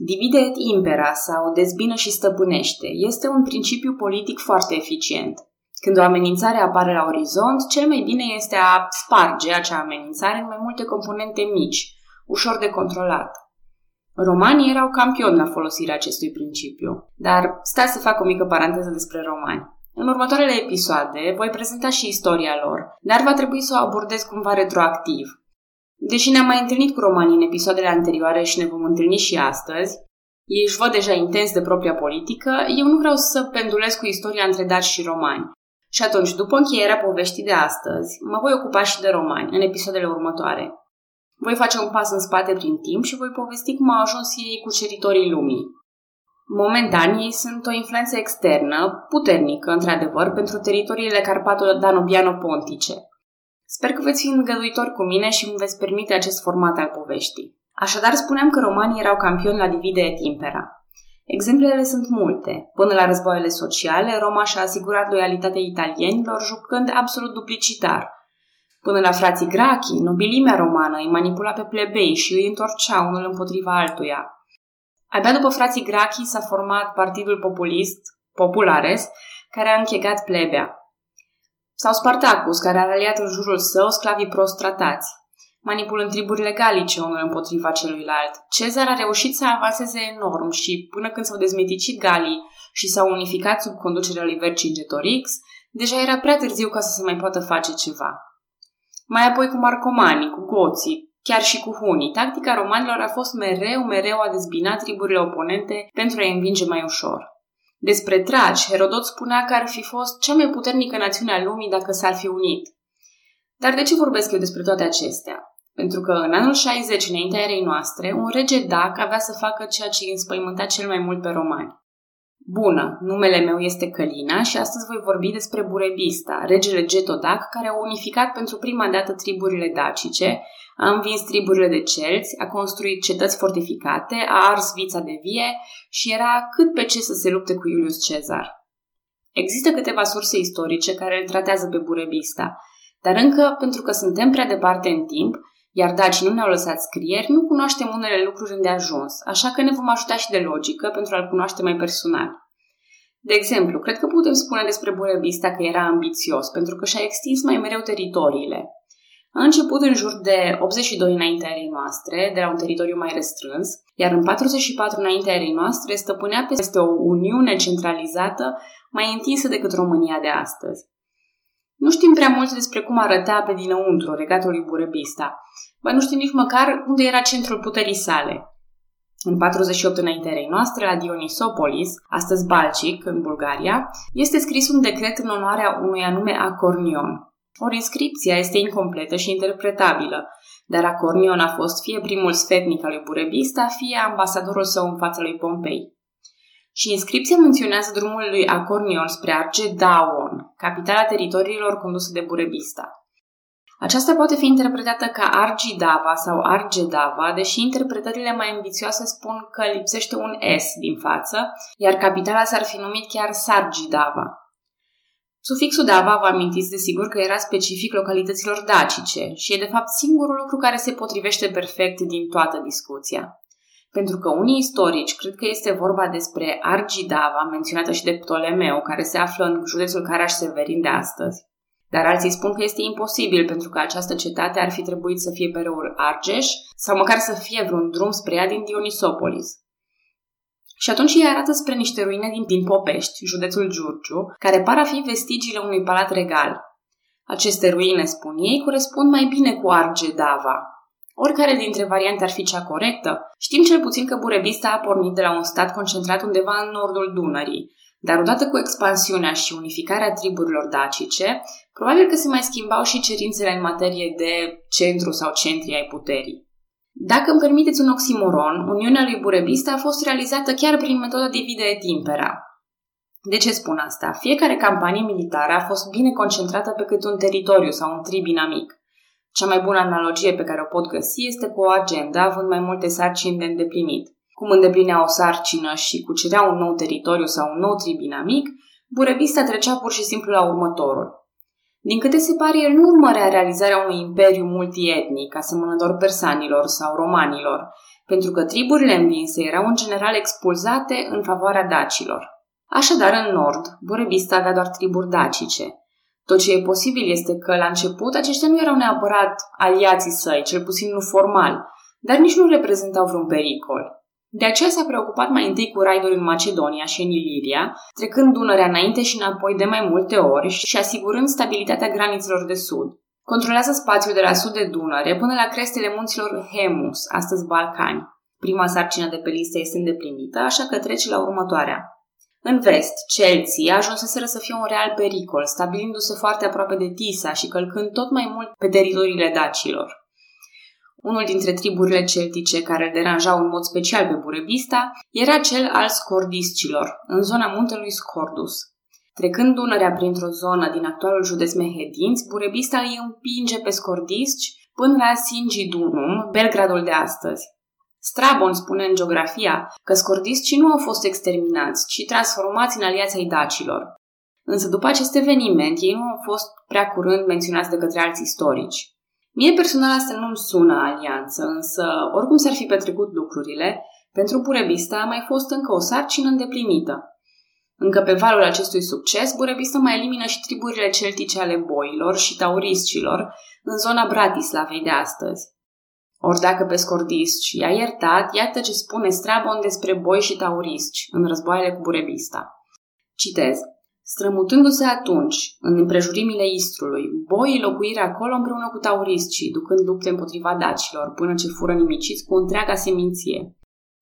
Divide et impera sau dezbină și stăpânește este un principiu politic foarte eficient. Când o amenințare apare la orizont, cel mai bine este a sparge acea amenințare în mai multe componente mici, ușor de controlat. Romanii erau campioni la folosirea acestui principiu, dar stați să fac o mică paranteză despre romani. În următoarele episoade voi prezenta și istoria lor, dar va trebui să o abordez cumva retroactiv. Deși ne-am mai întâlnit cu romanii în episoadele anterioare și ne vom întâlni și astăzi, ei își văd deja intens de propria politică, eu nu vreau să pendulez cu istoria între daci și romani. Și atunci, după încheierea poveștii de astăzi, mă voi ocupa și de romani în episoadele următoare. Voi face un pas în spate prin timp și voi povesti cum au ajuns ei cuceritorii lumii. Momentan, ei sunt o influență externă, puternică, într-adevăr, pentru teritoriile carpato-danubiano-pontice. Sper că veți fi îngăduitori cu mine și îmi veți permite acest format al poveștii. Așadar, spuneam că romanii erau campioni la divide et impera. Exemplele sunt multe. Până la războaiele sociale, Roma și-a asigurat loialitatea italienilor jucând absolut duplicitar. Până la frații Grachi, nobilimea romană îi manipula pe plebei și îi întorcea unul împotriva altuia. Abia după frații Grachi s-a format Partidul Populist, Populares, care a închegat plebea. Sau Spartacus, care a aliat în jurul său sclavii prost tratați manipulând triburile galice unul împotriva celuilalt. Cezar a reușit să avanseze enorm și, până când s-au dezmeticit galii și s-au unificat sub conducerea lui Vercingetorix, deja era prea târziu ca să se mai poată face ceva. Mai apoi cu marcomanii, cu goții, chiar și cu hunii, tactica romanilor a fost mereu, mereu a dezbina triburile oponente pentru a-i învinge mai ușor. Despre traci, Herodot spunea că ar fi fost cea mai puternică națiune a lumii dacă s-ar fi unit. Dar de ce vorbesc eu despre toate acestea? Pentru că în anul 60, înaintea erei noastre, un rege dac avea să facă ceea ce îi înspăimânta cel mai mult pe romani. Bună, numele meu este Călina și astăzi voi vorbi despre Burebista, regele Getodac, care a unificat pentru prima dată triburile dacice, a învins triburile de celți, a construit cetăți fortificate, a ars vița de vie și era cât pe ce să se lupte cu Iulius Cezar. Există câteva surse istorice care îl tratează pe Burebista, dar încă, pentru că suntem prea departe în timp, iar dacii nu ne-au lăsat scrieri, nu cunoaștem unele lucruri îndeajuns, așa că ne vom ajuta și de logică pentru a-l cunoaște mai personal. De exemplu, cred că putem spune despre Burebista că era ambițios, pentru că și-a extins mai mereu teritoriile. A început în jur de 82 înaintea erei noastre, de la un teritoriu mai restrâns, iar în 44 înaintea erei noastre stăpânea peste o uniune centralizată mai întinsă decât România de astăzi. Nu știm prea mult despre cum arăta pe dinăuntru regatul lui Burebista, Ba nu știm nici măcar unde era centrul puterii sale. În 48 înaintea noastre, la Dionisopolis, astăzi Balcic, în Bulgaria, este scris un decret în onoarea unui anume Acornion. Ori inscripția este incompletă și interpretabilă, dar Acornion a fost fie primul sfetnic al lui Burebista, fie ambasadorul său în fața lui Pompei. Și inscripția menționează drumul lui Acornion spre Argedaon, capitala teritoriilor conduse de Burebista. Aceasta poate fi interpretată ca Argidava sau Argedava, deși interpretările mai ambițioase spun că lipsește un S din față, iar capitala s-ar fi numit chiar Sargidava. Sufixul dava vă amintiți de sigur că era specific localităților dacice și e de fapt singurul lucru care se potrivește perfect din toată discuția. Pentru că unii istorici cred că este vorba despre Argidava, menționată și de Ptolemeu, care se află în județul Caraș-Severin de astăzi. Dar alții spun că este imposibil pentru că această cetate ar fi trebuit să fie pe râul Argeș sau măcar să fie vreun drum spre ea din Dionisopolis. Și atunci îi arată spre niște ruine din, din Popești, județul Giurgiu, care par a fi vestigiile unui palat regal. Aceste ruine, spun ei, corespund mai bine cu Argedava. Oricare dintre variante ar fi cea corectă, știm cel puțin că Burebista a pornit de la un stat concentrat undeva în nordul Dunării, dar odată cu expansiunea și unificarea triburilor dacice, probabil că se mai schimbau și cerințele în materie de centru sau centri ai puterii. Dacă îmi permiteți un oximoron, Uniunea lui Burebista a fost realizată chiar prin metoda divide et impera. De ce spun asta? Fiecare campanie militară a fost bine concentrată pe cât un teritoriu sau un trib inamic. Cea mai bună analogie pe care o pot găsi este cu o agenda având mai multe sarcini de îndeplinit cum îndeplinea o sarcină și cucerea un nou teritoriu sau un nou trib inamic, Burebista trecea pur și simplu la următorul. Din câte se pare, el nu urmărea realizarea unui imperiu multietnic, asemănător persanilor sau romanilor, pentru că triburile învinse erau în general expulzate în favoarea dacilor. Așadar, în nord, Burebista avea doar triburi dacice. Tot ce e posibil este că, la început, aceștia nu erau neapărat aliații săi, cel puțin nu formal, dar nici nu reprezentau vreun pericol. De aceea s-a preocupat mai întâi cu raiduri în Macedonia și în Iliria, trecând Dunărea înainte și înapoi de mai multe ori și asigurând stabilitatea granițelor de sud. Controlează spațiul de la sud de Dunăre până la crestele munților Hemus, astăzi Balcani. Prima sarcină de pe listă este îndeplinită, așa că trece la următoarea. În vest, Chelsea ajunseseră să fie un real pericol, stabilindu-se foarte aproape de Tisa și călcând tot mai mult pe teritoriile dacilor. Unul dintre triburile celtice care îl deranjau în mod special pe Burebista era cel al scordiscilor, în zona muntelui Scordus. Trecând Dunărea printr-o zonă din actualul județ Mehedinți, Burebista îi împinge pe scordisci până la Singidunum, Belgradul de astăzi. Strabon spune în geografia că scordiscii nu au fost exterminați, ci transformați în aliații dacilor. Însă după acest eveniment, ei nu au fost prea curând menționați de către alți istorici. Mie personal asta nu-mi sună alianță, însă oricum s-ar fi petrecut lucrurile, pentru Burebista a mai fost încă o sarcină îndeplinită. Încă pe valul acestui succes, Burebista mai elimină și triburile celtice ale boilor și tauriscilor în zona Bratislavei de astăzi. Ori dacă pe scordisci i-a iertat, iată ce spune Strabon despre boi și taurisci în războaiele cu Burebista. Citez. Strămutându-se atunci, în împrejurimile Istrului, boii locuire acolo împreună cu tauriscii, ducând lupte împotriva dacilor, până ce fură nimiciți cu întreaga seminție.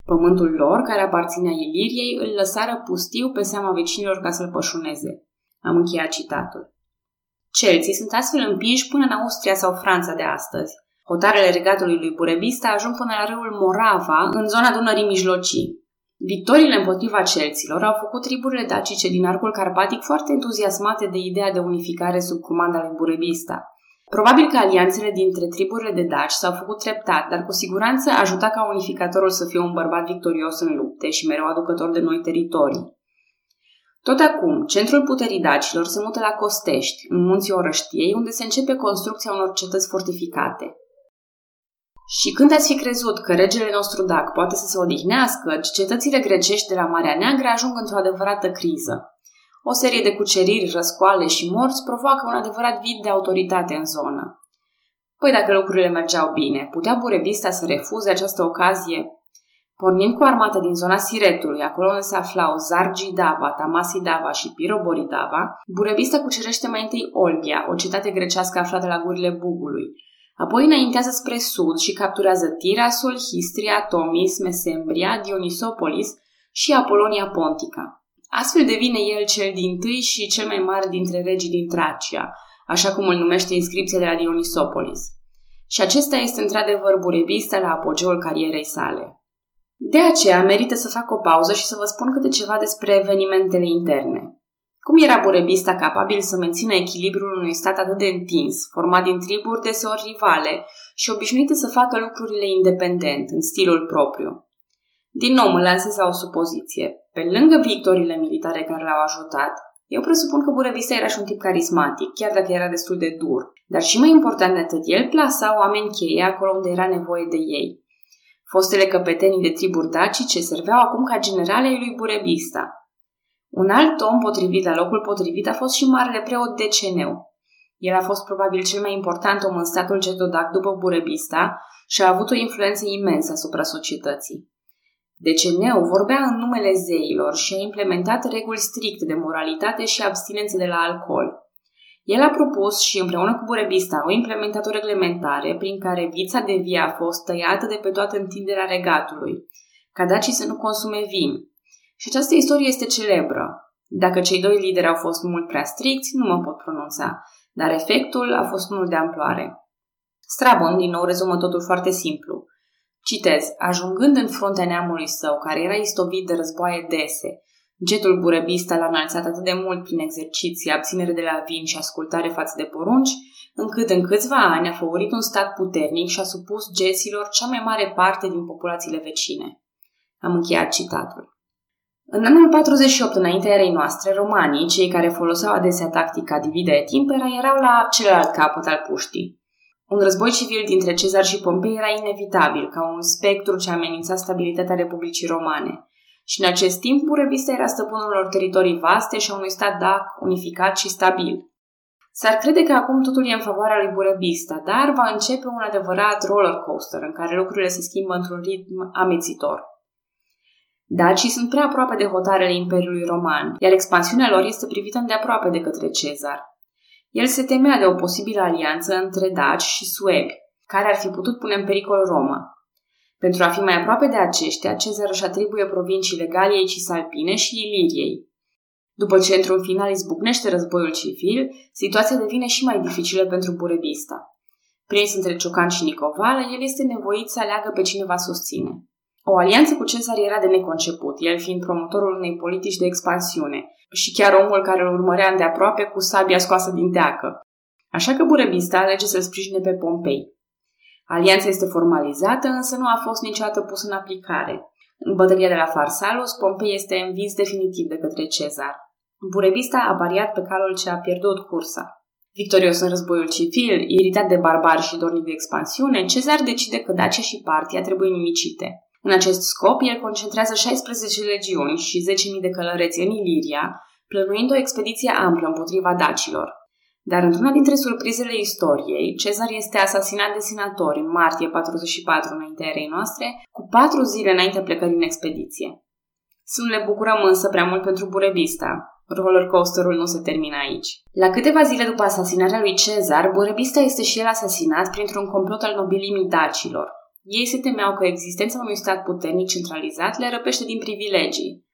Pământul lor, care aparținea Iliriei, îl lăsară pustiu pe seama vecinilor ca să-l pășuneze. Am încheiat citatul. Celții sunt astfel împinși până în Austria sau Franța de astăzi. Hotarele regatului lui Burebista ajung până la râul Morava, în zona Dunării Mijlocii. Victoriile împotriva celților au făcut triburile dacice din arcul carpatic foarte entuziasmate de ideea de unificare sub comanda lui Burebista. Probabil că alianțele dintre triburile de daci s-au făcut treptat, dar cu siguranță ajuta ca unificatorul să fie un bărbat victorios în lupte și mereu aducător de noi teritorii. Tot acum, centrul puterii dacilor se mută la Costești, în munții Orăștiei, unde se începe construcția unor cetăți fortificate. Și când ați fi crezut că regele nostru Dac poate să se odihnească, cetățile grecești de la Marea Neagră ajung într-o adevărată criză. O serie de cuceriri, răscoale și morți provoacă un adevărat vid de autoritate în zonă. Păi dacă lucrurile mergeau bine, putea Burebista să refuze această ocazie? Pornind cu armata din zona Siretului, acolo unde se aflau Zargi Dava, Tamasi Dava și Piroboridava, Burebista cucerește mai întâi Olbia, o cetate grecească aflată la gurile Bugului, Apoi înaintează spre sud și capturează Tirasul, Histria, Tomis, Mesembria, Dionisopolis și Apolonia Pontica. Astfel devine el cel din tâi și cel mai mare dintre regii din Tracia, așa cum îl numește inscripția de la Dionisopolis. Și acesta este într-adevăr burebista la apogeul carierei sale. De aceea merită să fac o pauză și să vă spun câte ceva despre evenimentele interne. Cum era Burebista capabil să mențină echilibrul unui stat atât de întins, format din triburi deseori rivale și obișnuite să facă lucrurile independent, în stilul propriu? Din nou mă lansez la o supoziție. Pe lângă victoriile militare care l-au ajutat, eu presupun că Burebista era și un tip carismatic, chiar dacă era destul de dur. Dar și mai important de atât, el plasa oameni cheie acolo unde era nevoie de ei. Fostele căpetenii de triburi dacice serveau acum ca generale lui Burebista, un alt om potrivit la locul potrivit a fost și marele preot Deceneu. El a fost probabil cel mai important om în statul Cetodac după Burebista și a avut o influență imensă asupra societății. Deceneu vorbea în numele zeilor și a implementat reguli stricte de moralitate și abstinență de la alcool. El a propus și împreună cu Burebista au implementat o reglementare prin care vița de vie a fost tăiată de pe toată întinderea regatului, ca dacii să nu consume vin, și această istorie este celebră. Dacă cei doi lideri au fost mult prea stricți, nu mă pot pronunța, dar efectul a fost unul de amploare. Strabon, din nou, rezumă totul foarte simplu. Citez, ajungând în fruntea neamului său, care era istovit de războaie dese, Getul burebista l-a înalțat atât de mult prin exerciții, abținere de la vin și ascultare față de porunci, încât în câțiva ani a făurit un stat puternic și a supus geților cea mai mare parte din populațiile vecine. Am încheiat citatul. În anul 48, înaintea erei noastre, romanii, cei care foloseau adesea tactica divide et impera, erau la celălalt capăt al puștii. Un război civil dintre Cezar și Pompei era inevitabil, ca un spectru ce amenința stabilitatea Republicii Romane. Și în acest timp, Burebista era stăpânul unor teritorii vaste și a unui stat dac, unificat și stabil. S-ar crede că acum totul e în favoarea lui Burebista, dar va începe un adevărat roller coaster în care lucrurile se schimbă într-un ritm amețitor. Dacii sunt prea aproape de hotarele Imperiului Roman, iar expansiunea lor este privită îndeaproape de către Cezar. El se temea de o posibilă alianță între daci și suebi, care ar fi putut pune în pericol Roma. Pentru a fi mai aproape de aceștia, Cezar își atribuie provinciile Galiei Cisalpine și Iliriei. După ce într-un final izbucnește războiul civil, situația devine și mai dificilă pentru Burebista. Prins între Ciocan și Nicovală, el este nevoit să aleagă pe cine va susține. O alianță cu Cezar era de neconceput, el fiind promotorul unei politici de expansiune și chiar omul care îl urmărea de aproape cu sabia scoasă din teacă. Așa că Burebista alege să-l sprijine pe Pompei. Alianța este formalizată, însă nu a fost niciodată pusă în aplicare. În bătălia de la Farsalus, Pompei este învins definitiv de către Cezar. Burebista a pariat pe calul ce a pierdut cursa. Victorios în războiul civil, iritat de barbari și dornic de expansiune, Cezar decide că Dacia și Partia trebuie nimicite. În acest scop, el concentrează 16 legiuni și 10.000 de călăreți în Iliria, plănuind o expediție amplă împotriva dacilor. Dar într-una dintre surprizele istoriei, Cezar este asasinat de senatori în martie 44 înaintea erei noastre, cu patru zile înainte plecării în expediție. Să nu le bucurăm însă prea mult pentru Burebista. Rollercoasterul nu se termină aici. La câteva zile după asasinarea lui Cezar, Burebista este și el asasinat printr-un complot al nobilimii dacilor. Ei se temeau că existența unui stat puternic centralizat le răpește din privilegii.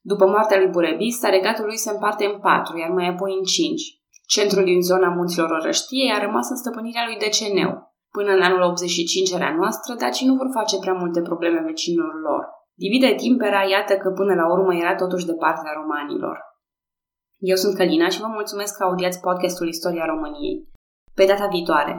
După moartea lui Burebista, regatul lui se împarte în patru, iar mai apoi în cinci. Centrul din zona munților Orăștiei a rămas în stăpânirea lui Deceneu. Până în anul 85 era noastră, dacii nu vor face prea multe probleme vecinilor lor. Divide timpera, iată că până la urmă era totuși de partea romanilor. Eu sunt Călina și vă mulțumesc că audiați podcastul Istoria României. Pe data viitoare!